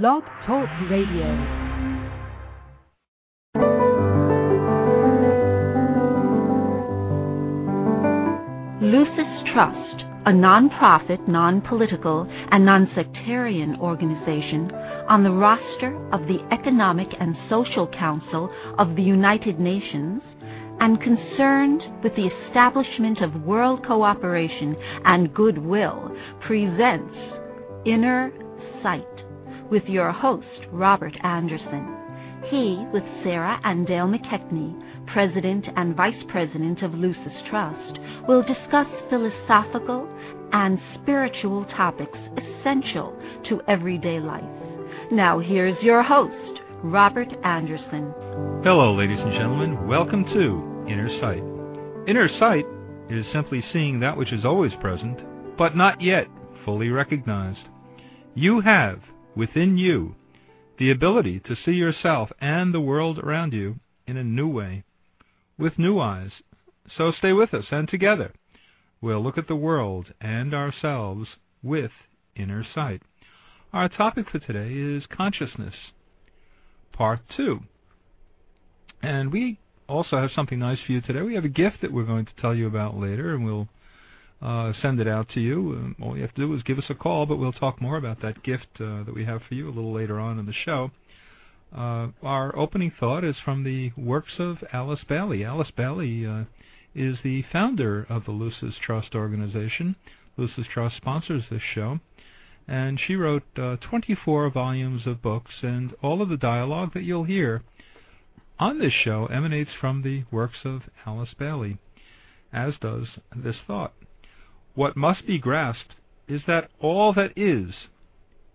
Blog Talk Radio. Lucis Trust, a non-profit, non-political, and non-sectarian organization on the roster of the Economic and Social Council of the United Nations and concerned with the establishment of world cooperation and goodwill, presents Inner Sight with your host, Robert Anderson. He, with Sarah and Dale McKechnie, President and Vice President of Lucis Trust, will discuss philosophical and spiritual topics essential to everyday life. Now, here's your host, Robert Anderson. Hello, ladies and gentlemen. Welcome to Inner Sight. Inner sight is simply seeing that which is always present, but not yet fully recognized. You have within you the ability to see yourself and the world around you in a new way, with new eyes. So stay with us, and together we'll look at the world and ourselves with inner sight. Our topic for today is consciousness, part two. And we also have something nice for you today. We have a gift that we're going to tell you about later, and we'll uh, send it out to you. Um, all you have to do is give us a call, but we'll talk more about that gift uh, that we have for you a little later on in the show. Uh, our opening thought is from the works of Alice Bailey. Alice Bailey uh, is the founder of the Lucis Trust organization. Lucis Trust sponsors this show. And she wrote uh, 24 volumes of books, and all of the dialogue that you'll hear on this show emanates from the works of Alice Bailey, as does this thought. What must be grasped is that all that is,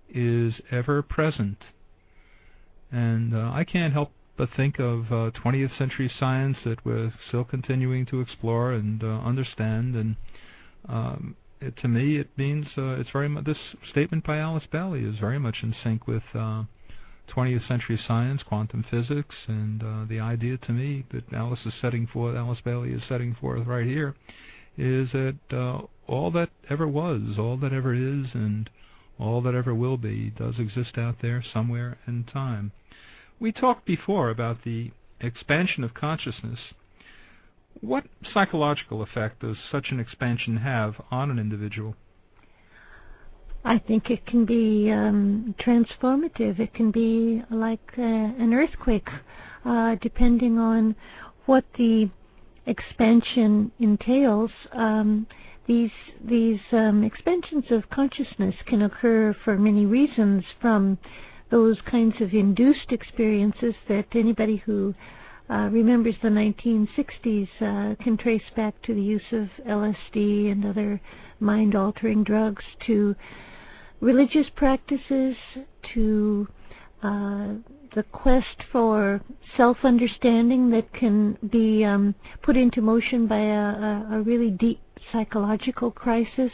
is ever present. And uh, I can't help but think of uh, 20th century science that we're still continuing to explore and uh, understand. And um, it, to me, it means uh, it's very much this statement by Alice Bailey is very much in sync with 20th uh, century science, quantum physics, and uh, the idea to me that Alice is setting forth, Alice Bailey is setting forth right here, is that uh, all that ever was, all that ever is, and all that ever will be does exist out there somewhere in time. We talked before about the expansion of consciousness. What psychological effect does such an expansion have on an individual? I think it can be um, transformative. It can be like uh, an earthquake, uh, depending on what the expansion entails. Um, these these um, expansions of consciousness can occur for many reasons, from those kinds of induced experiences that anybody who uh, remembers the 1960s uh, can trace back to the use of LSD and other mind-altering drugs, to religious practices, to uh, the quest for self-understanding that can be um, put into motion by a, a, a really deep psychological crisis.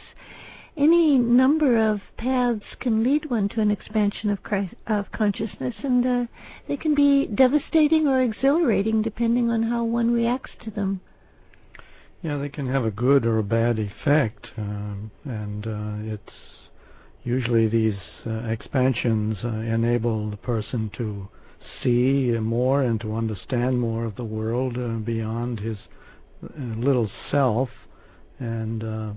Any number of paths can lead one to an expansion of, of consciousness, and uh, they can be devastating or exhilarating depending on how one reacts to them. Yeah, they can have a good or a bad effect, um, and uh, it's usually these uh, expansions uh, enable the person to see more and to understand more of the world uh, beyond his uh, little self and uh,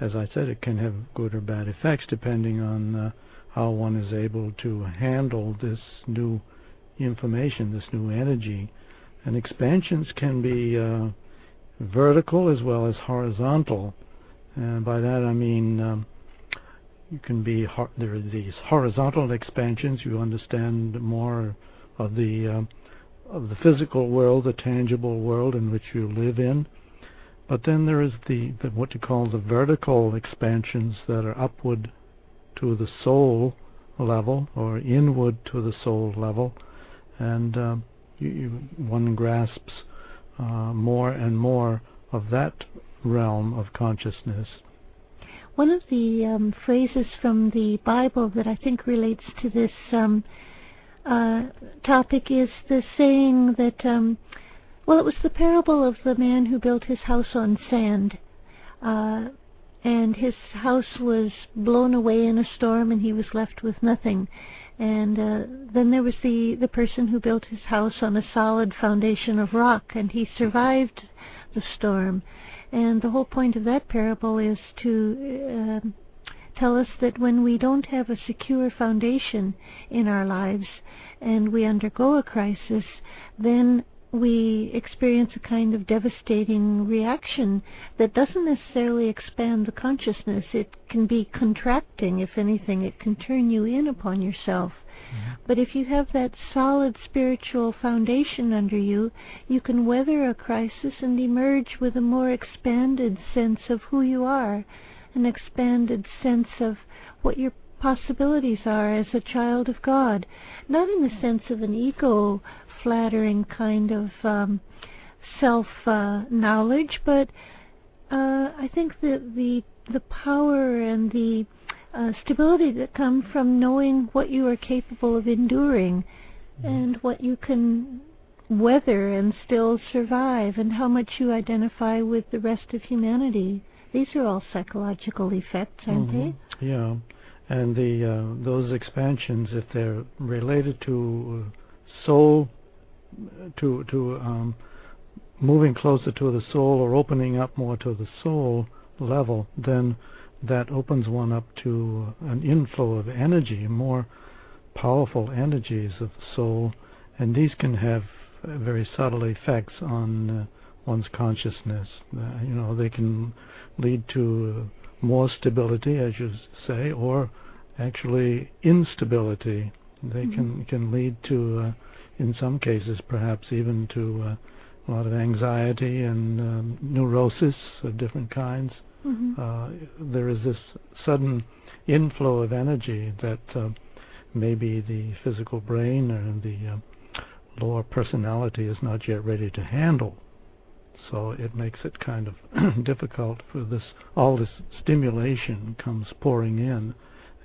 as I said, it can have good or bad effects depending on uh, how one is able to handle this new information, this new energy. And expansions can be vertical as well as horizontal. And by that I mean um, you can be there are these horizontal expansions. You understand more of the uh, of the physical world, the tangible world in which you live in. But then there is the, the what you call the vertical expansions that are upward to the soul level or inward to the soul level, and uh, you, you, one grasps uh, more and more of that realm of consciousness. One of the um, phrases from the Bible that I think relates to this um, uh, topic is the saying that um, well, it was the parable of the man who built his house on sand. Uh, and his house was blown away in a storm, and he was left with nothing. And uh, then there was the the person who built his house on a solid foundation of rock, and he survived the storm. And the whole point of that parable is to uh, tell us that when we don't have a secure foundation in our lives and we undergo a crisis, then we experience a kind of devastating reaction that doesn't necessarily expand the consciousness. It can be contracting, if anything. It can turn you in upon yourself. Mm-hmm. But if you have that solid spiritual foundation under you, you can weather a crisis and emerge with a more expanded sense of who you are, an expanded sense of what your possibilities are as a child of God. Not in the sense of an ego flattering kind of um, self uh, knowledge, but uh, I think that the the power and the uh, stability that come from knowing what you are capable of enduring mm-hmm. and what you can weather and still survive and how much you identify with the rest of humanity. These are all psychological effects, aren't mm-hmm. they? Yeah, and the uh, those expansions, if they're related to soul to to um, moving closer to the soul or opening up more to the soul level, then that opens one up to an inflow of energy, more powerful energies of the soul, and these can have very subtle effects on uh, one's consciousness. Uh, you know, they can lead to more stability, as you say, or actually instability. They mm-hmm. can can lead to uh, in some cases perhaps even to uh, a lot of anxiety and um, neurosis of different kinds. Mm-hmm. Uh, there is this sudden inflow of energy that uh, maybe the physical brain or the uh, lower personality is not yet ready to handle. So it makes it kind of difficult for this. All this stimulation comes pouring in,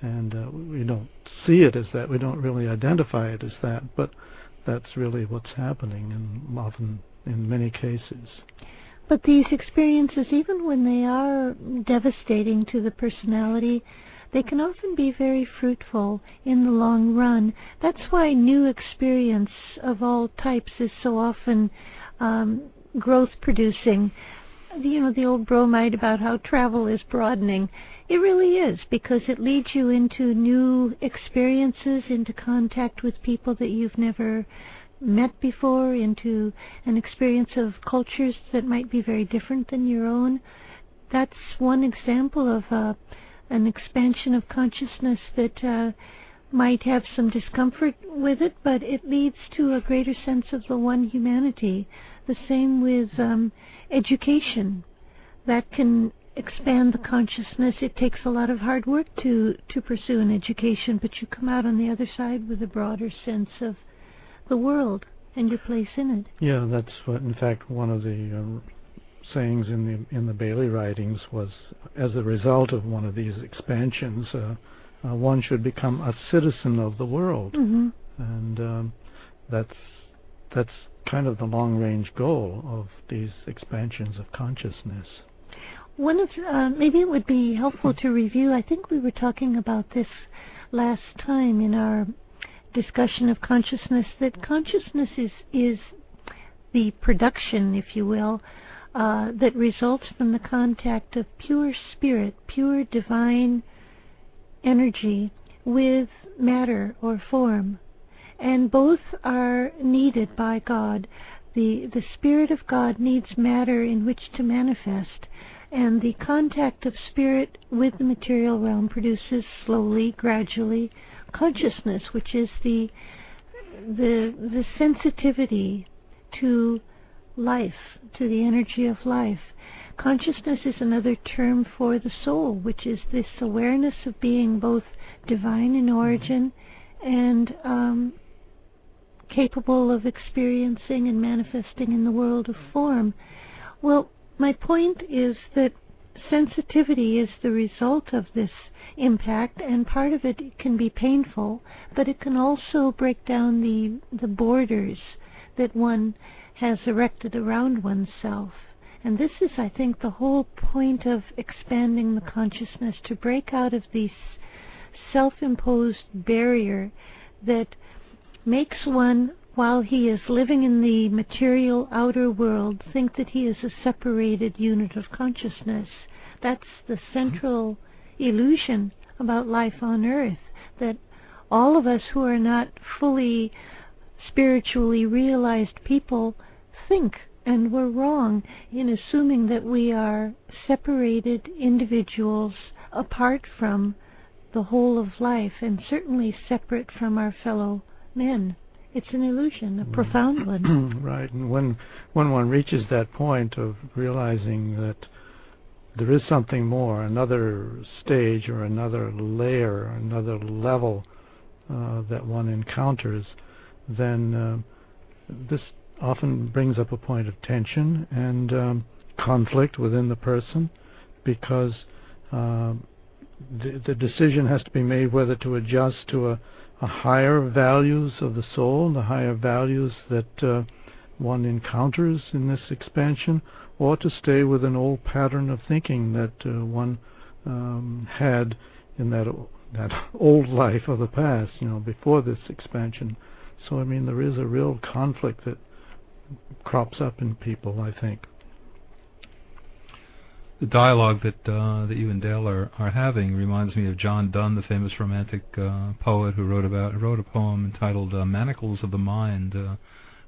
and uh, we don't see it as that. We don't really identify it as that, but that's really what's happening, and often in many cases. But these experiences, even when they are devastating to the personality, they can often be very fruitful in the long run. That's why new experience of all types is so often um, growth producing. You know, the old bromide about how travel is broadening. It really is because it leads you into new experiences, into contact with people that you've never met before, into an experience of cultures that might be very different than your own. That's one example of uh, an expansion of consciousness that uh, might have some discomfort with it, but it leads to a greater sense of the one humanity. The same with um, education. That can expand the consciousness. It takes a lot of hard work to to pursue an education, but you come out on the other side with a broader sense of the world and your place in it. Yeah, that's what. In fact, one of the uh, sayings in the in the Bailey writings was, as a result of one of these expansions, uh, uh, one should become a citizen of the world, mm-hmm. and um, that's that's kind of the long range goal of these expansions of consciousness. One of uh, maybe it would be helpful to review. I think we were talking about this last time in our discussion of consciousness. That consciousness is is the production, if you will, uh, that results from the contact of pure spirit, pure divine energy with matter or form, and both are needed by God. The the spirit of God needs matter in which to manifest and the contact of spirit with the material realm produces slowly, gradually consciousness, which is the the the sensitivity to life, to the energy of life. Consciousness is another term for the soul, which is this awareness of being both divine in origin and um, capable of experiencing and manifesting in the world of form. Well, my point is that sensitivity is the result of this impact, and part of it can be painful, but it can also break down the, the borders that one has erected around oneself. And this is, I think, the whole point of expanding the consciousness to break out of this self imposed barrier that makes one, while he is living in the material outer world, think that he is a separated unit of consciousness. That's the mm-hmm. central illusion about life on earth that all of us who are not fully spiritually realized people think and we're wrong in assuming that we are separated individuals apart from the whole of life and certainly separate from our fellow men. It's an illusion, a mm. profound one. right, and when when one reaches that point of realizing that there is something more, another stage or another layer, another level uh, that one encounters, then uh, this often brings up a point of tension and um, conflict within the person because uh, the, the, decision has to be made whether to adjust to a, a, higher values of the soul, the higher values that uh, one encounters in this expansion, or to stay with an old pattern of thinking that uh, one um, had in that that old life of the past, you know, before this expansion. So I mean, there is a real conflict that crops up in people, I think. The dialogue that uh, that you and Dale are, are having reminds me of John Donne, the famous romantic uh, poet who wrote about wrote a poem entitled uh, "Manacles of the Mind." Uh,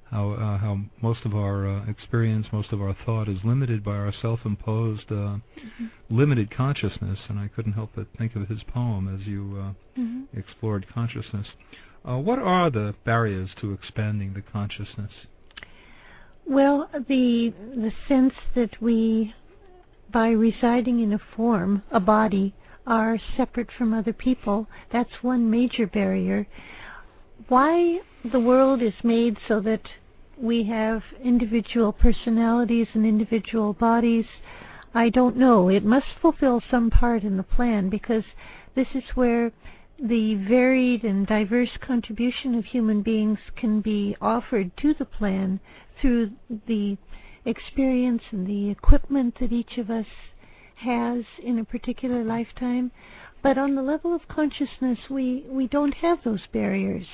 how uh, how most of our uh, experience, most of our thought is limited by our self-imposed mm-hmm. limited consciousness, and I couldn't help but think of his poem as you mm-hmm. explored consciousness. what are the barriers to expanding the consciousness? Well, the the sense that we, by residing in a form, a body, are separate from other people, that's one major barrier. Why the world is made so that we have individual personalities and individual bodies, I don't know. It must fulfill some part in the plan because this is where the varied and diverse contribution of human beings can be offered to the plan through the experience and the equipment that each of us has in a particular lifetime. But on the level of consciousness, we, we don't have those barriers.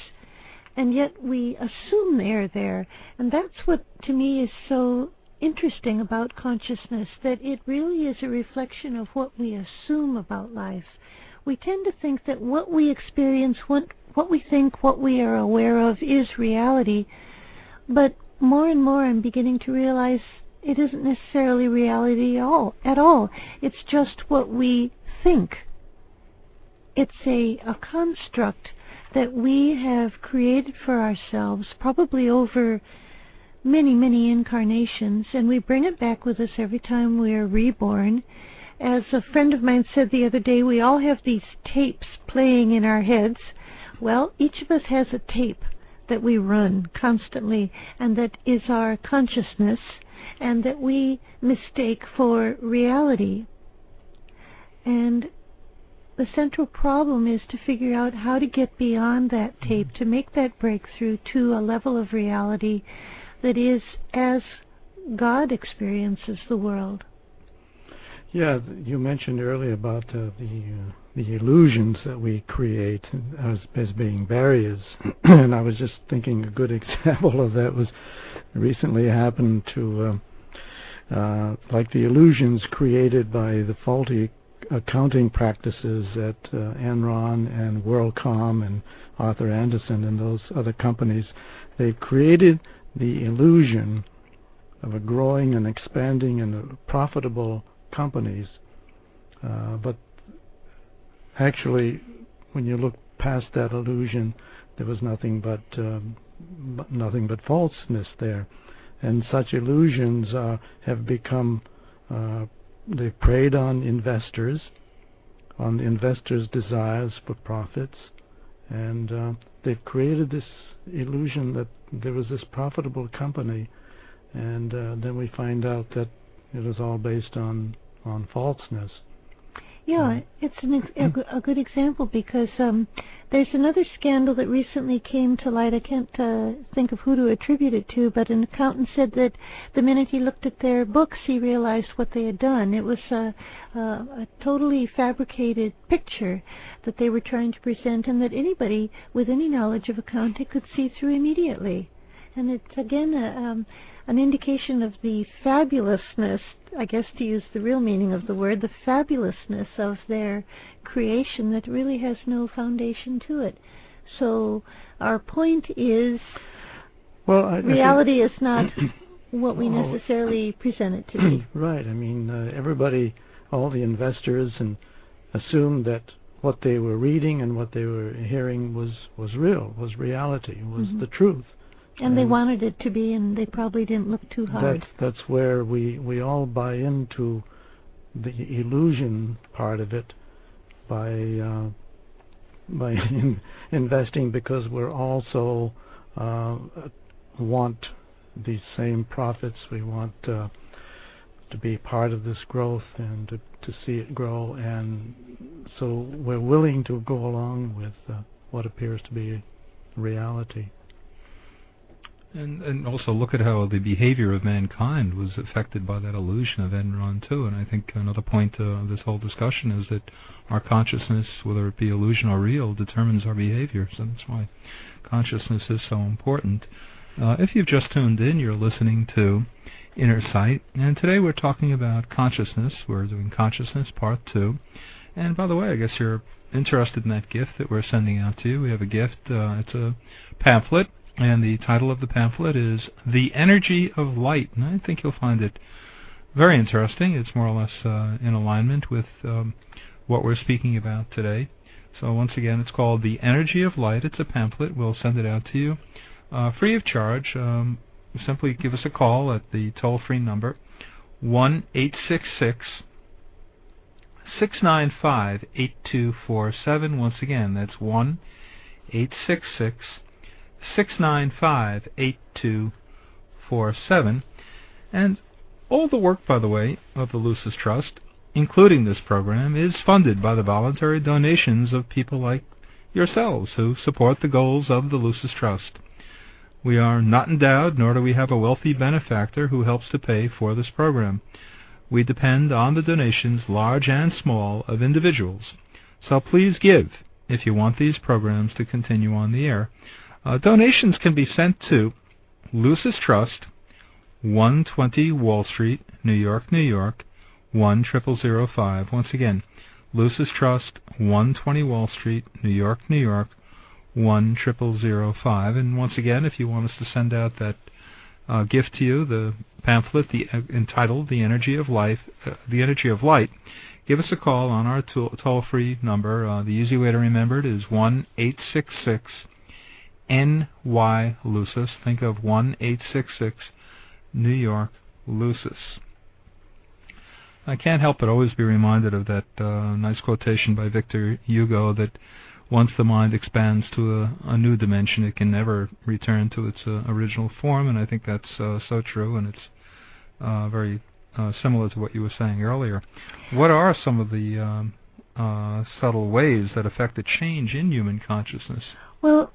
And yet we assume they're there. And that's what, to me, is so interesting about consciousness that it really is a reflection of what we assume about life. We tend to think that what we experience, what, what we think, what we are aware of is reality. But more and more I'm beginning to realize it isn't necessarily reality at all. At all. It's just what we think. It's a, a construct that we have created for ourselves, probably over many, many incarnations, and we bring it back with us every time we are reborn. As a friend of mine said the other day, we all have these tapes playing in our heads. Well, each of us has a tape that we run constantly and that is our consciousness and that we mistake for reality. And the central problem is to figure out how to get beyond that tape, to make that breakthrough to a level of reality that is as God experiences the world. Yeah, you mentioned earlier about uh, the uh, the illusions that we create as as being barriers, and I was just thinking a good example of that was recently happened to uh, uh, like the illusions created by the faulty accounting practices at uh, Enron and WorldCom and Arthur Andersen and those other companies. They've created the illusion of a growing and expanding and profitable companies. Uh, but actually, when you look past that illusion, there was nothing but um, nothing but falseness there, and such illusions uh, have become uh, they preyed on investors, on the investors' desires for profits, and uh, they've created this illusion that there was this profitable company, and uh, then we find out that it was all based on on falseness. Yeah, it's an ex- a, good example because um, there's another scandal that recently came to light. I can't uh, think of who to attribute it to, but an accountant said that the minute he looked at their books, he realized what they had done. It was a, a, a totally fabricated picture that they were trying to present, and that anybody with any knowledge of accounting could see through immediately. And it's again a, um, an indication of the fabulousness, I guess to use the real meaning of the word, the fabulousness of their creation that really has no foundation to it. So our point is well, I, reality I is not what we necessarily present it to be. Right. I mean, uh, everybody, all the investors, and assumed that what they were reading and what they were hearing was was real, was reality, was mm-hmm. the truth. And, they wanted it to be, and they probably didn't look too hard. That's that's where we we all buy into the illusion part of it by uh, by in investing because we're also uh, want these same profits. We want uh, to be part of this growth and to, to see it grow, and so we're willing to go along with uh, what appears to be reality. And, and also look at how the behavior of mankind was affected by that illusion of Enron too. And I think another point of this whole discussion is that our consciousness, whether it be illusion or real, determines our behavior. So that's why consciousness is so important. Uh, if you've just tuned in, you're listening to Inner Sight, and today we're talking about consciousness. We're doing consciousness part two. And by the way, I guess you're interested in that gift that we're sending out to you. We have a gift. Uh, it's a pamphlet and the title of the pamphlet is The Energy of Light. And I think you'll find it very interesting. It's more or less uh, in alignment with um, what we're speaking about today. So once again, it's called The Energy of Light. It's a pamphlet. We'll send it out to you uh, free of charge. Um, simply give us a call at the number nine five eight two four seven. Once again, that's one eight six six six nine five eight two four seven. Once again, that's one eight six six 695 8247. And all the work, by the way, of the Lucis Trust, including this program, is funded by the voluntary donations of people like yourselves who support the goals of the Lucis Trust. We are not endowed, nor do we have a wealthy benefactor who helps to pay for this program. We depend on the donations, large and small, of individuals. So please give if you want these programs to continue on the air. Uh, donations can be sent to Lucis Trust, 120 Wall Street, New York, New York, 10005. Once again, Lucis Trust, 120 Wall Street, New York, New York, 10005. And once again, if you want us to send out that uh, gift to you, the pamphlet the, uh, entitled "The Energy of Life," uh, "The Energy of Light," give us a call on our toll-free number. Uh, the easy way to remember it is one eight six six NY Lucis. Think of 1866 New York Lucis. I can't help but always be reminded of that uh, nice quotation by Victor Hugo that once the mind expands to a, a new dimension, it can never return to its uh, original form, and I think that's uh, so true, and it's uh, very uh, similar to what you were saying earlier. What are some of the um, uh, subtle ways that affect a change in human consciousness? Well,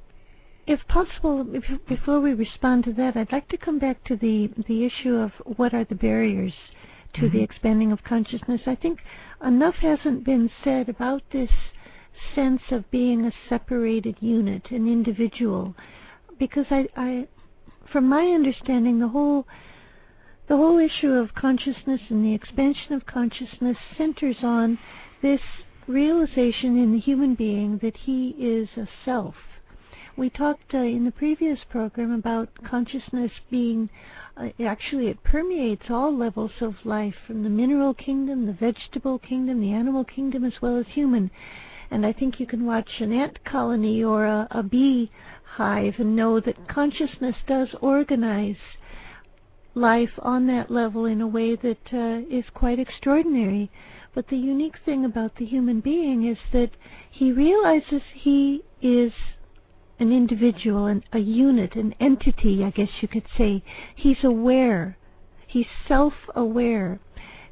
if possible, if, before we respond to that, I'd like to come back to the the issue of what are the barriers to mm-hmm. the expanding of consciousness. I think enough hasn't been said about this sense of being a separated unit, an individual, because I, I from my understanding, the whole the whole issue of consciousness and the expansion of consciousness centers on this realization in the human being that he is a self we talked uh, in the previous program about consciousness being uh, actually it permeates all levels of life from the mineral kingdom, the vegetable kingdom, the animal kingdom, as well as human. And I think you can watch an ant colony or a, a bee hive and know that consciousness does organize life on that level in a way that uh, is quite extraordinary. But the unique thing about the human being is that he realizes he is an individual, an, a unit, an entity, I guess you could say. He's aware. He's self aware.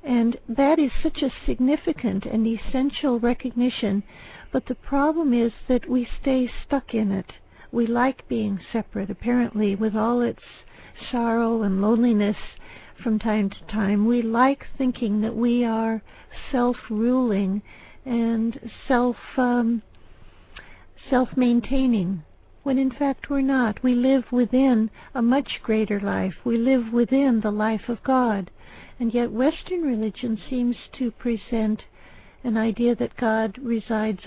And that is such a significant and essential recognition. But the problem is that we stay stuck in it. We like being separate, apparently, with all its sorrow and loneliness from time to time. We like thinking that we are self ruling and self um, self maintaining when in fact we're not. We live within a much greater life. We live within the life of God. And yet Western religion seems to present an idea that God resides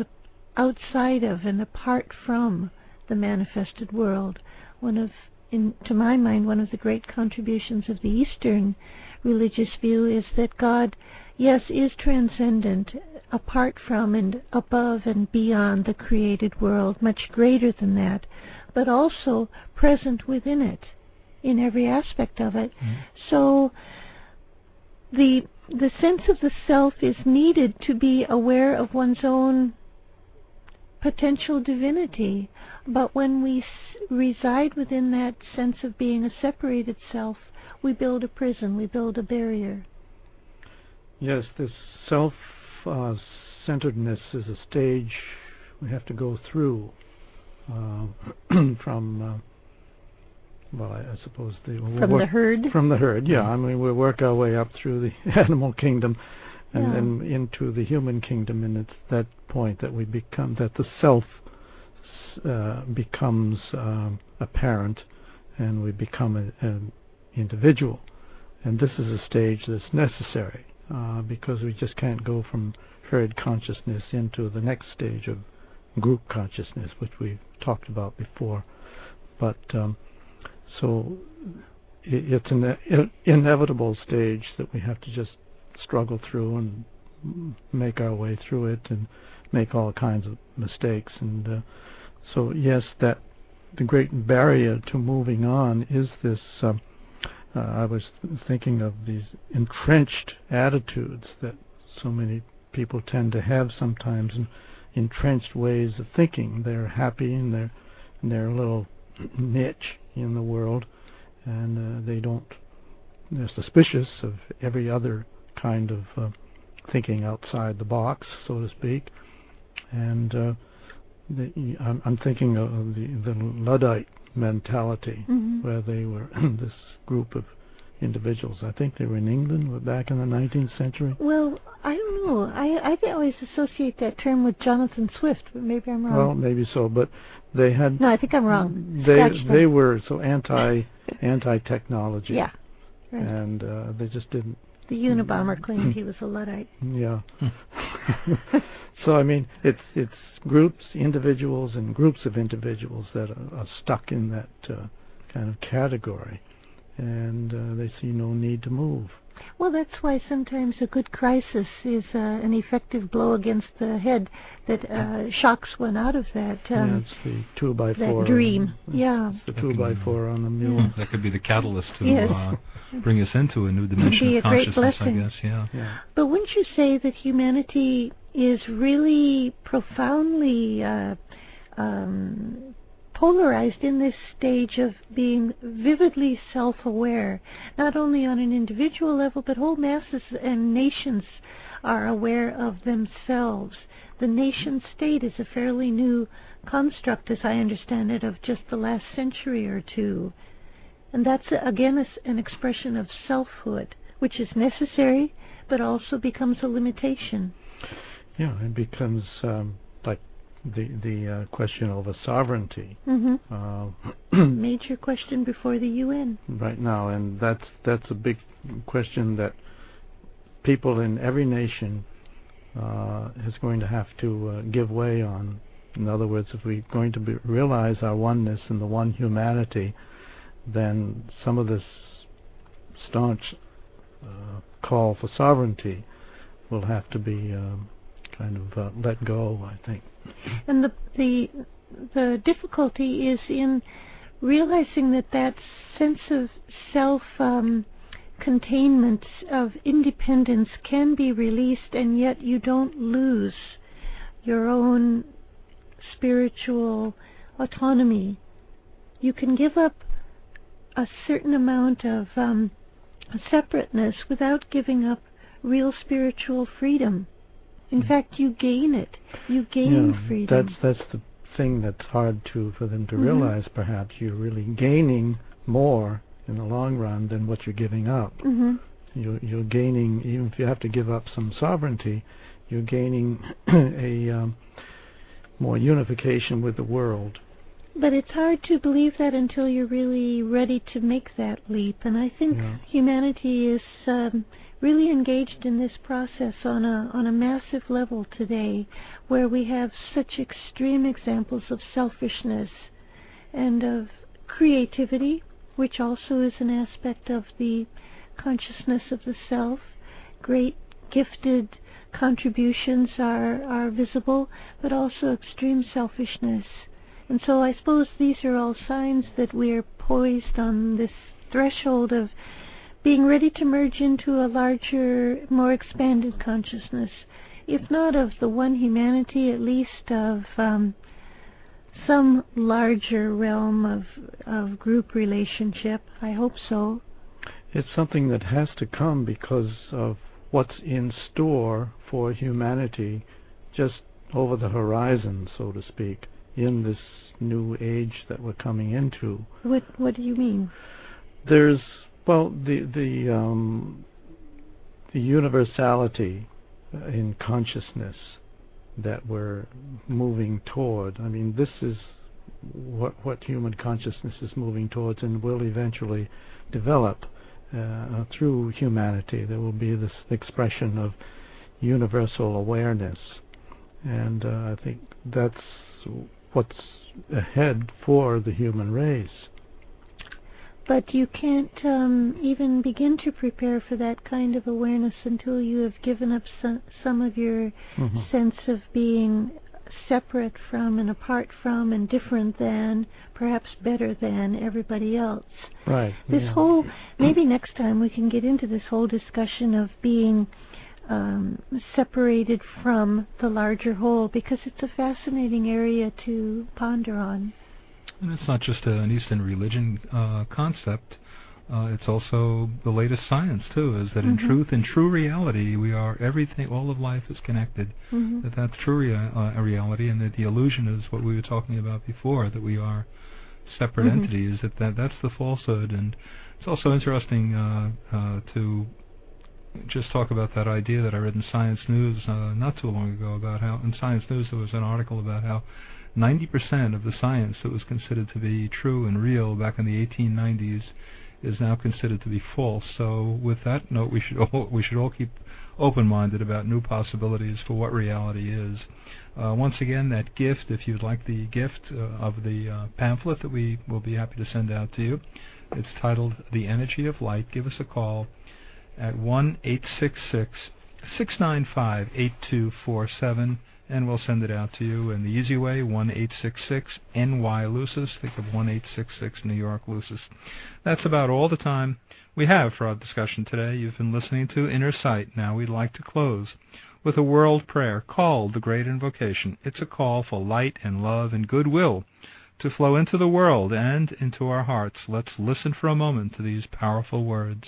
outside of and apart from the manifested world. One of in, to my mind, one of the great contributions of the Eastern religious view is that God, yes, is transcendent, apart from and above and beyond the created world, much greater than that, but also present within it in every aspect of it. Mm-hmm. So the the sense of the self is needed to be aware of one's own potential divinity. But when we s- reside within that sense of being a separated self, we build a prison, we build a barrier. Yes, this self uh, centeredness is a stage we have to go through uh, from. Uh, well, I, I, suppose the from work, the herd. From the herd, yeah. I mean, we work our way up through the animal kingdom, and yeah. then into the human kingdom, and it's that point that we become that the self uh, becomes um, apparent, and we become an individual, and this is a stage that's necessary uh, because we just can't go from herd consciousness into the next stage of group consciousness, which we've talked about before. But um, so it, it's an inevitable stage that we have to just struggle through and make our way through it and make all kinds of mistakes. And uh, so, yes, that the great barrier to moving on is this. Uh, uh, I was thinking of these entrenched attitudes that so many people tend to have sometimes, and entrenched ways of thinking. They're happy in their in their little niche in the world, and uh, they don't. They're suspicious of every other kind of uh, thinking outside the box, so to speak. And uh, the, I'm, I'm, thinking of the, the Luddite mentality, mm-hmm. where they were this group of individuals. I think they were in England back in the 19th century. Well, I don't know. I I always associate that term with Jonathan Swift, but maybe I'm wrong. Well, maybe so, but they had. No, I think I'm wrong. They they were so anti anti technology. Yeah. Right. And uh, they just didn't the Unabomber claimed he was a Luddite. Yeah. so I mean, it's it's groups, individuals, and groups of individuals that are, are stuck in that uh, kind of category, and uh, they see no need to move. Well, that's why sometimes a good crisis is uh, an effective blow against the head that uh, shocks one out of that. Um, yeah, it's the two by four. That dream. yeah. It's the two by four on the mule. That could be the catalyst to yes. uh, bring us into a new dimension be of a consciousness. Great blessing. I guess. Yeah. yeah. But wouldn't you say that humanity is really profoundly uh, um, polarized in this stage of being vividly self aware, not only on an individual level, but whole masses and nations are aware of themselves. The nation state is a fairly new construct, as I understand it, of just the last century or two. And that's, again, an expression of selfhood, which is necessary, but also becomes a limitation. Yeah, it becomes um, the the uh, question over sovereignty. Mm-hmm. Uh, Major question before the UN right now, and that's that's a big question that people in every nation uh, is going to have to uh, give way on. In other words, if we're going to be, realize our oneness and the one humanity, then some of this staunch uh, call for sovereignty will have to be um, kind of uh, let go, I think. And the the the difficulty is in realizing that that sense of self um, containment of independence can be released, and yet you don't lose your own spiritual autonomy. You can give up a certain amount of um, separateness without giving up real spiritual freedom. In fact, you gain it. You gain yeah, freedom. That's that's the thing that's hard to for them to mm-hmm. realize. Perhaps you're really gaining more in the long run than what you're giving up. Mm-hmm. You're, you're gaining, even if you have to give up some sovereignty, you're gaining a um, more unification with the world. But it's hard to believe that until you're really ready to make that leap. And I think yeah. humanity is um, really engaged in this process on a on a massive level today, where we have such extreme examples of selfishness and of creativity, which also is an aspect of the consciousness of the self. Great gifted contributions are, are visible, but also extreme selfishness. And so I suppose these are all signs that we are poised on this threshold of being ready to merge into a larger, more expanded consciousness, if not of the one humanity, at least of um, some larger realm of of group relationship. I hope so. It's something that has to come because of what's in store for humanity just over the horizon, so to speak, in this new age that we're coming into. What What do you mean? There's well the the um, the universality in consciousness that we're moving toward. I mean, this is what what human consciousness is moving towards, and will eventually develop uh, through humanity. There will be this expression of universal awareness, and uh, I think that's what's ahead for the human race. But you can't um, even begin to prepare for that kind of awareness until you have given up some, some of your mm-hmm. sense of being separate from and apart from and different than, perhaps better than everybody else. Right. This yeah. whole, maybe next time we can get into this whole discussion of being um, separated from the larger whole because it's a fascinating area to ponder on. And it's not just an Eastern religion uh, concept. Uh, it's also the latest science too. Is that mm-hmm. in truth, in true reality, we are everything. All of life is connected. Mm-hmm. That that's true rea- uh, reality, and that the illusion is what we were talking about before. That we are separate mm-hmm. entities. That, that that's the falsehood. And it's also interesting uh, uh, to just talk about that idea that I read in Science News uh, not too long ago about how in Science News there was an article about how 90% of the science that was considered to be true and real back in the 1890s is now considered to be false. So with that note, we should all, we should all keep open-minded about new possibilities for what reality is. Uh, once again, that gift, if you'd like the gift uh, of the uh, pamphlet that we will be happy to send out to you, it's titled The Energy of Light. Give us a call at 1 866 695 8247 and we'll send it out to you in the easy way, 1-866-NY Lucis. Think of 1-866 New York Lucis. That's about all the time we have for our discussion today. You've been listening to Inner Sight. Now we'd like to close with a world prayer called the Great Invocation. It's a call for light and love and goodwill to flow into the world and into our hearts. Let's listen for a moment to these powerful words.